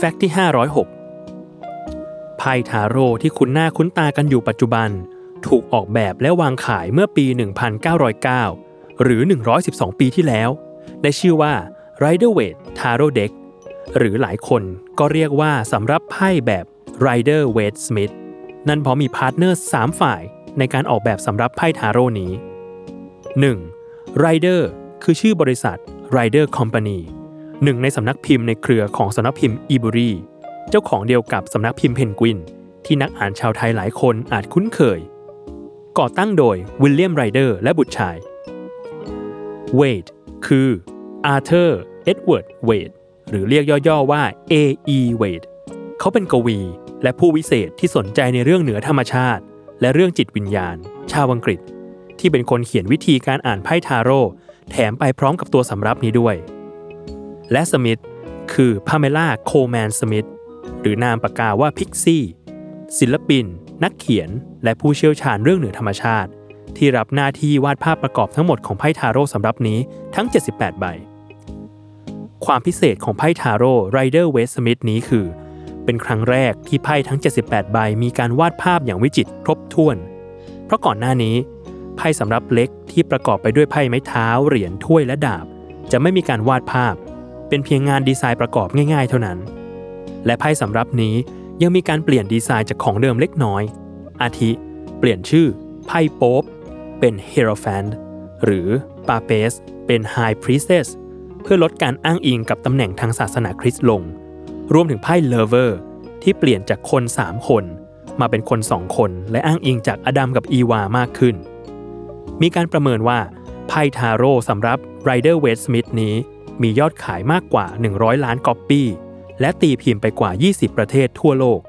Fact ที่ 506 ไพ่ทาโร่ที่คุ้นหน้าคุ้นตากันอยู่ปัจจุบัน ถูกออกแบบและวางขายเมื่อปี 1909 หรือ 112 ปีที่แล้ว ได้ชื่อว่า Rider w a i t Tarot Deck หรือหลายคนก็เรียกว่าสำหรับไพ่แบบ Rider w a i t Smith นั่นเพราะมี partner 3 ฝ่ายในการออกแบบสำรับไพ่ทาโร่นี้ 1. Rider คือชื่อบริษัท Rider Company หนึ่งในสำนักพิมพ์ในเครือของสำนักพิมพ์ Ebury เจ้าของเดียวกับสำนักพิมพ์เพนกวิน ที่นักอ่านชาวไทยหลายคนอาจคุ้นเคย ก่อตั้งโดยวิลเลียมไรเดอร์และบุตรชาย Waite คืออาร์เธอร์ เอ็ดเวิร์ด Waite หรือเรียกย่อๆว่า A.E. Waite เขาเป็นกวีและผู้วิเศษที่สนใจในเรื่องเหนือธรรมชาติ และเรื่องจิตวิญญาณ ชาวอังกฤษ ที่เป็นคนเขียนวิธีการอ่านไพ่ทาโร่แถมไปพร้อมกับตัวสำรับนี้ด้วย และสมิธคือพาเมล่าโคลแมนสมิธหรือนามปากกาว่าพิกซี่ ศิลปิน นักเขียน และผู้เชี่ยวชาญเรื่องเหนือธรรมชาติ ที่รับหน้าที่วาดภาพประกอบทั้งหมดของไพ่ทาโร่สำรับนี้ทั้ง 78 ใบ ความพิเศษของไพ่ทาโร่ Rider Waite Smith นี้คือ เป็นครั้งแรกที่ไพ่ทั้ง 78 ใบมีการวาดภาพอย่างวิจิตรครบถ้วน เพราะก่อนหน้านี้ไพ่สำหรับเล็กที่ประกอบไปด้วยไพ่ไม้เท้า เหรียญถ้วยและดาบ จะไม่มีการวาดภาพ เป็นเพียงงานดีไซน์ประกอบง่ายๆ เท่านั้น และไพ่สำรับนี้ยังมีการเปลี่ยนดีไซน์จากของเดิมเล็กน้อย อาทิ เปลี่ยนชื่อไพ่โป๊ปเป็น Hierophant หรือปาเปสเป็น High Priestess เพื่อลดการอ้างอิงกับตำแหน่งทางศาสนาคริสต์ลง รวมถึงไพ่ Lover ที่เปลี่ยนจากคน 3 คน มาเป็นคน 2 คน และอ้างอิงจากอดัมกับอีวามากขึ้น มีการประเมินว่าไพ่ทาโร่สำหรับ Rider Waite Smith นี้ มียอดขายมากกว่า 100 ล้านก๊อปปี้ และตีพิมพ์ไปกว่า 20 ประเทศทั่วโลก